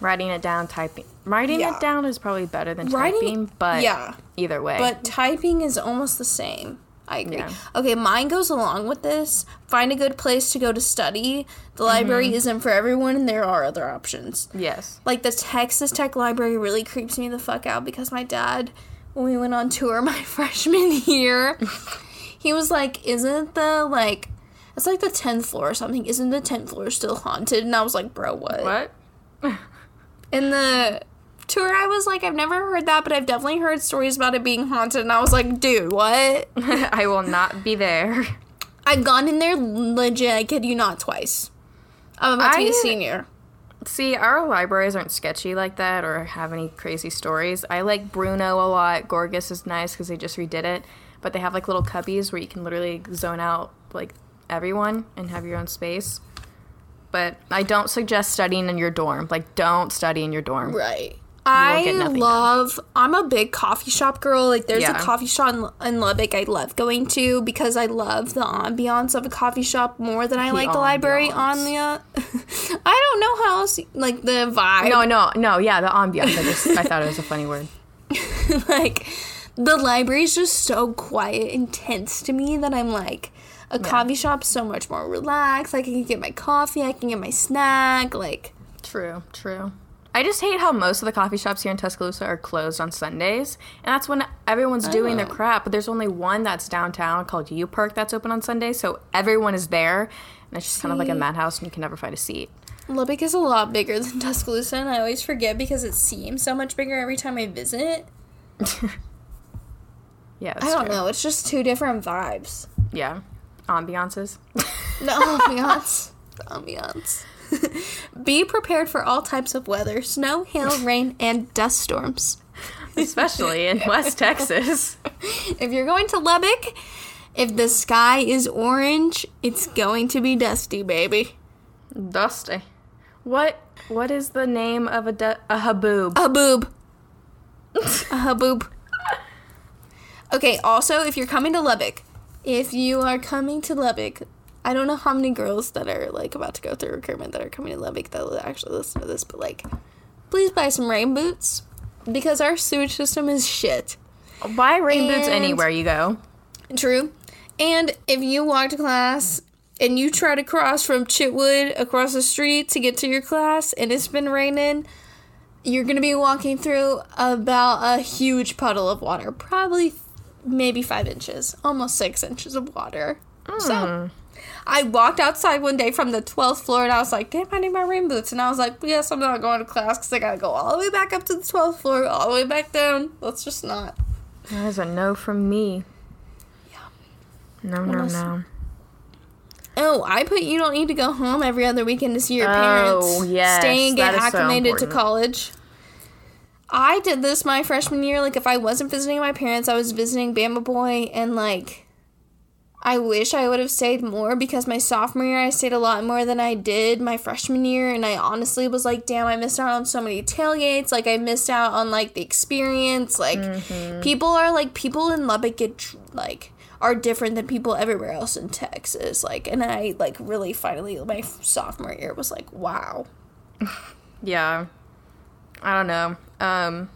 writing it down, typing. Writing Yeah. it down is probably better than Writing- typing, but yeah. either way. But typing is almost the same. I agree. Yeah. Okay, mine goes along with this. Find a good place to go to study. The library Mm-hmm. isn't for everyone, and there are other options. yes. Like the Texas Tech Library really creeps me the fuck out because my dad, when we went on tour my freshman year, he was like, "Isn't the like, it's like the tenth floor or something? Isn't the tenth floor still haunted?" And I was like, "Bro, what?" What? In the tour, I was like, "I've never heard that, but I've definitely heard stories about it being haunted." And I was like, "Dude, what?" I will not be there. I've gone in there legit. I kid you not twice. I'm about to be a senior. See, our libraries aren't sketchy like that or have any crazy stories. I like Bruno a lot. Gorgas is nice because they just redid it. But they have like little cubbies where you can literally zone out like everyone and have your own space. But I don't suggest studying in your dorm. Like, don't study in your dorm. Right. I nothing done. love. I'm a big coffee shop girl. Like, there's Yeah. a coffee shop in, in Lubbock I love going to because I love the ambiance of a coffee shop more than I like the library on the. Uh, I don't know how else. Like the vibe. No, no, no. Yeah, the ambiance. I just I thought it was a funny word. like the library is just so quiet and tense to me that I'm like a coffee shop's so much more relaxed. Like I can get my coffee, I can get my snack. Like True, true. I just hate how most of the coffee shops here in Tuscaloosa are closed on Sundays, and that's when everyone's doing their crap. But there's only one that's downtown called U Park that's open on Sundays, so everyone is there, and it's just kind of like a madhouse, and you can never find a seat. Lubbock is a lot bigger than Tuscaloosa, and I always forget because it seems so much bigger every time I visit. Yeah, I don't true. know. It's just two different vibes. Yeah, ambiances. The ambiance. the ambiance. Be prepared for all types of weather snow, hail, rain, and dust storms. Especially in West Texas. If you're going to Lubbock, if the sky is orange, it's going to be dusty, baby. Dusty. What? What is the name of a du- a haboob? A boob. a haboob. Okay, also, if you're coming to Lubbock, if you are coming to Lubbock, I don't know how many girls that are like about to go through recruitment that are coming to Lubbock that will actually listen to this, but like, please buy some rain boots because our sewage system is shit. Buy rain boots anywhere you go. True. And if you walk to class and you try to cross from Chitwood across the street to get to your class and it's been raining, you're going to be walking through about a huge puddle of water. Probably maybe five inches, almost six inches of water. So hmm. I walked outside one day from the 12th floor and I was like, damn, I need my rain boots. And I was like, yes, I'm not going to class because I got to go all the way back up to the 12th floor, all the way back down. Let's just not. That is a no from me. Yeah. No, no, else? no. Oh, I put you don't need to go home every other weekend to see your Oh, parents. yes, Stay and get is so acclimated to college. I did this my freshman year. Like, if I wasn't visiting my parents, I was visiting Bama Boy, and like, I wish I would have stayed more because my sophomore year I stayed a lot more than I did my freshman year, and I honestly was like, damn, I missed out on so many tailgates. Like, I missed out on like the experience. Like, Mm-hmm. people are like people in Lubbock get like are different than people everywhere else in Texas. Like, and I like really finally my sophomore year was like, wow. Yeah. I don't know. Um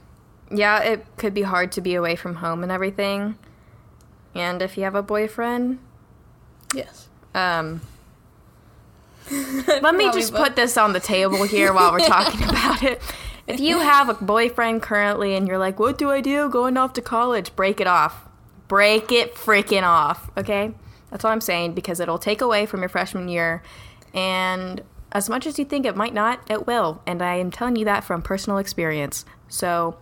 yeah, it could be hard to be away from home and everything. And if you have a boyfriend, Yes. um let me just both. put this on the table here while we're talking about it. If you have a boyfriend currently and you're like, "What do I do going off to college?" Break it off. Break it freaking off, okay? That's all I'm saying because it'll take away from your freshman year and as much as you think it might not, it will. And I am telling you that from personal experience. So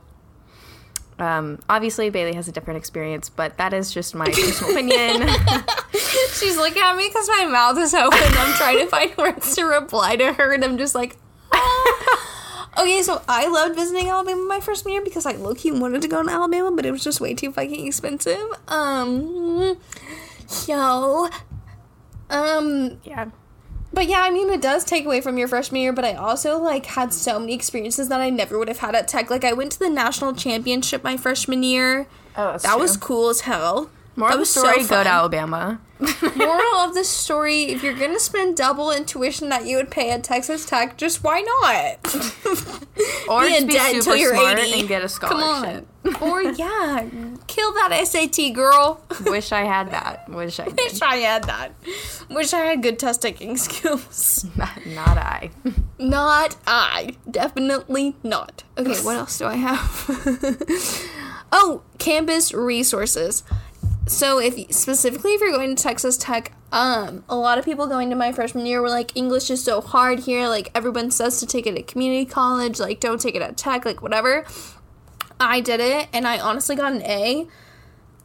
um, obviously Bailey has a different experience, but that is just my personal opinion. She's looking at me because my mouth is open. I'm trying to find words to reply to her, and I'm just like, "Ah." okay. So I loved visiting Alabama my freshman year because I low key wanted to go to Alabama, but it was just way too fucking expensive. Um, yo, um, yeah. But yeah, I mean, it does take away from your freshman year, but I also, like, had so many experiences that I never would have had at Tech. Like, I went to the national championship my freshman year. Oh, that's That was cool as hell. More that of the was so story, go to Alabama. Moral of the story, if you're gonna spend double in tuition that you would pay at Texas Tech, just why not? Or Be just in be debt until you're smart 80. and get a Come scholarship. on. or, yeah, kill that SAT, girl. Wish I had that. Wish I did. Wish I had that. Wish I had good test taking skills. not, not I. Not I. Definitely not. Okay, what else do I have? oh, campus resources. So if specifically if you're going to Texas Tech, um, a lot of people going to my freshman year were like, English is so hard here. Like everyone says to take it at community college. Like don't take it at Tech. Like whatever. I did it, and I honestly got an A.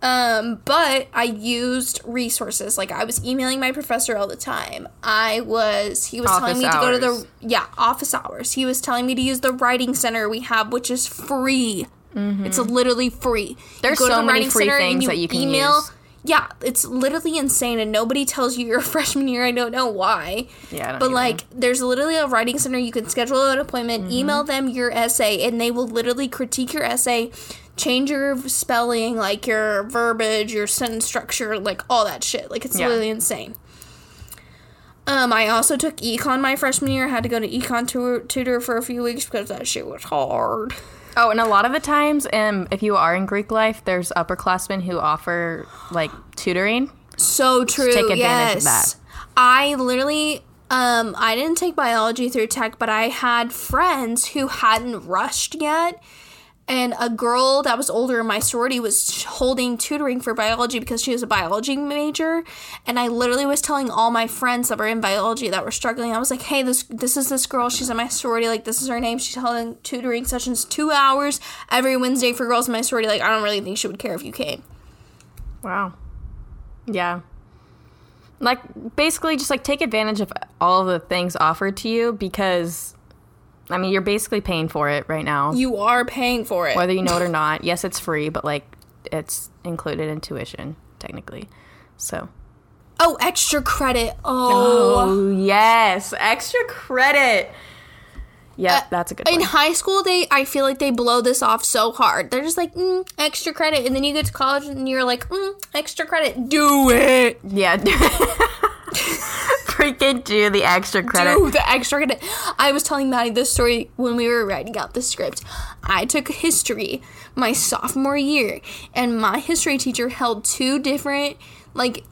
Um, but I used resources. Like I was emailing my professor all the time. I was he was telling Office me to go to the yeah, office hours. He was telling me to use the writing center we have, which is free. It's literally free. Mm-hmm. There's so the many free things that you can use. Yeah, it's literally insane, and nobody tells you your freshman year. I don't know why. Yeah, I don't but either. like, there's literally a writing center. You can schedule an appointment, Mm-hmm. email them your essay, and they will literally critique your essay, change your spelling, like your verbiage, your sentence structure, like all that shit. Like it's Yeah. literally insane. Um, I also took econ my freshman year. I had to go to econ tutor, tutor for a few weeks because that shit was hard. Oh, and a lot of the times, um, if you are in Greek life, there's upperclassmen who offer like tutoring. So true. take advantage of that. I literally um I didn't take biology through tech, but I had friends who hadn't rushed yet. And a girl that was older in my sorority was holding tutoring for biology because she was a biology major. And I literally was telling all my friends that were in biology that were struggling. I was like, "Hey, this this is this girl. She's in my sorority. Like, this is her name. She's holding tutoring sessions two hours every Wednesday for girls in my sorority. Like, I don't really think she would care if you came." Wow. Yeah. Like basically just like take advantage of all the things offered to you because I mean you're basically paying for it right now. You are paying for it. whether you know it or not. Yes, it's free, but like it's included in tuition technically. So Oh, extra credit. Oh. Oh yes, extra credit. Yeah, Uh, that's a good In one. high school, they I feel like they blow this off so hard. They're just like mm, extra credit, and then you get to college and you're like mm, extra credit. Do it. Yeah. Freaking do the extra credit. Do the extra credit. I was telling Maddie this story when we were writing out the script. I took history my sophomore year, and my history teacher held two different like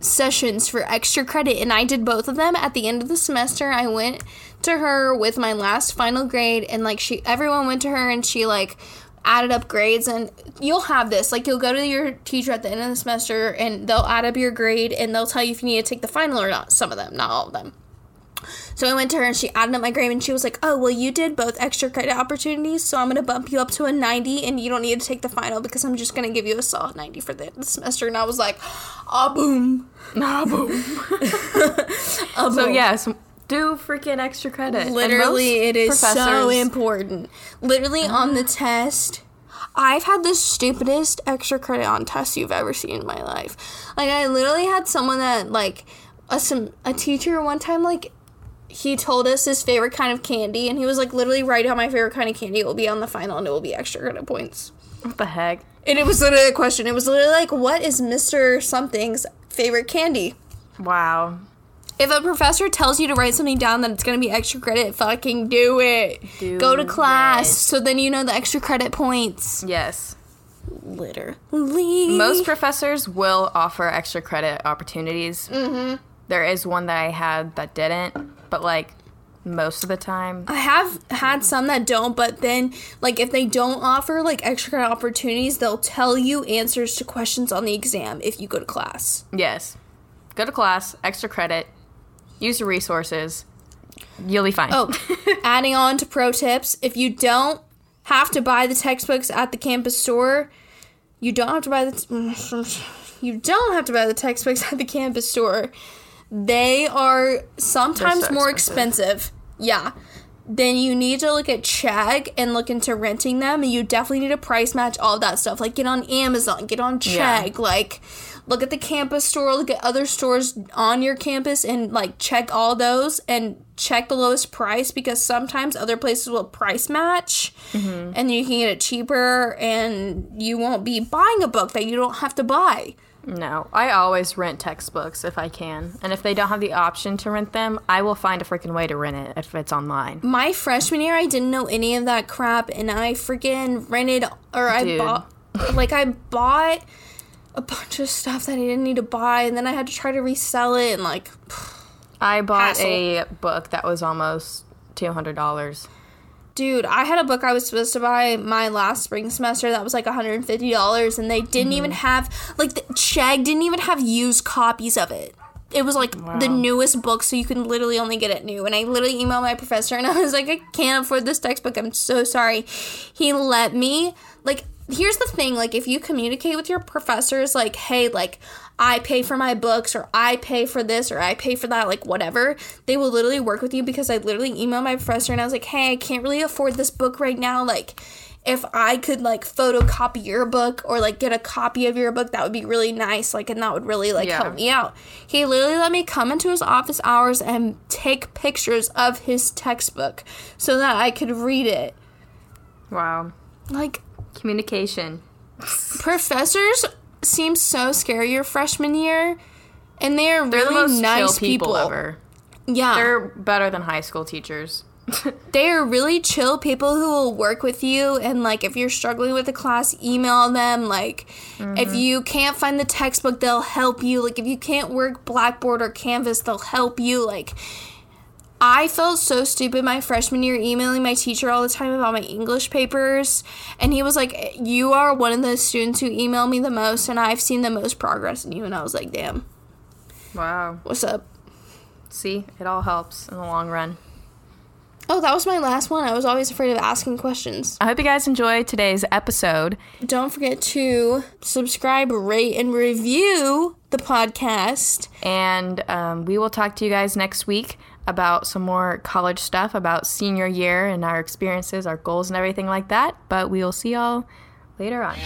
sessions for extra credit and I did both of them at the end of the semester. I went to her with my last final grade and like she everyone went to her and she like added up grades and you'll have this like you'll go to your teacher at the end of the semester and they'll add up your grade and they'll tell you if you need to take the final or not some of them not all of them so I went to her and she added up my grade and she was like, "Oh, well, you did both extra credit opportunities, so I'm gonna bump you up to a 90, and you don't need to take the final because I'm just gonna give you a solid 90 for the, the semester." And I was like, "Ah, boom, Nah, boom. ah, So boom." yes, do freaking extra credit. Literally, it is so important. Literally on the test, I've had the stupidest extra credit on tests you've ever seen in my life. Like I literally had someone that like a some a teacher one time like he told us his favorite kind of candy and he was like literally write down my favorite kind of candy it will be on the final and it will be extra credit points What the heck? and it was literally a question it was literally like what is mr something's favorite candy Wow. If a professor tells you to write something down that it's going to be extra credit fucking do it Do go to class it. so then you know the extra credit points Yes. literally Most professors will offer extra credit opportunities. Mm-hmm. is one that I had that didn't, but like most of the time, I have had some that don't, but then like if they don't offer like extra credit opportunities, they'll tell you answers to questions on the exam if you go to class. yes. Go to class, extra credit, use your resources. You'll be fine. Oh, adding on to pro tips, if you don't have to buy the textbooks at the campus store, you don't have to buy the you don't have to buy the textbooks at the campus store. They are sometimes so more expensive. expensive. Yeah. Then you need to look at Chegg and look into renting them. And you definitely need to price match all that stuff. Like get on Amazon, get on Yeah. Chegg, like look at the campus store, look at other stores on your campus and like check all those and check the lowest price because sometimes other places will price match mm-hmm. and you can get it cheaper and you won't be buying a book that you don't have to buy. No, I always rent textbooks if I can. And if they don't have the option to rent them, I will find a freaking way to rent it if it's online. My freshman year, I didn't know any of that crap, and I freaking rented or I Dude. bought, like I bought a bunch of stuff that I didn't need to buy, and then I had to try to resell it, and like, I bought Hassle. a book that was almost $200. dude, I had a book I was supposed to buy my last spring semester that was like $150, and they didn't mm-hmm. even have like the Chegg didn't even have used copies of it. It was like the newest book, so you can literally only get it new. And I literally emailed my professor, and I was like, I can't afford this textbook. I'm so sorry. He let me like here's the thing like if you communicate with your professors like hey like i pay for my books or i pay for this or i pay for that like whatever they will literally work with you because i literally emailed my professor and i was like hey i can't really afford this book right now like if i could like photocopy your book or like get a copy of your book that would be really nice like and that would really like Yeah. help me out he literally let me come into his office hours and take pictures of his textbook so that i could read it Wow. like Communication. professors seem so scary your freshman year and they are They're really the most nice people, people, ever. yeah They're better than high school teachers. they are really chill people who will work with you and like if you're struggling with a class email them like if mm-hmm. you can't find the textbook they'll help you like if you can't work blackboard or canvas they'll help you like I felt so stupid my freshman year emailing my teacher all the time about my English papers. And he was like, You are one of the students who email me the most, and I've seen the most progress in you. And I was like, Damn, wow. what's up? See, it all helps in the long run. Oh, that was my last one. I was always afraid of asking questions. I hope you guys enjoyed today's episode. Don't forget to subscribe, rate, and review the podcast. And um, we will talk to you guys next week about some more college stuff, about senior year and our experiences, our goals, and everything like that. But we will see y'all later on.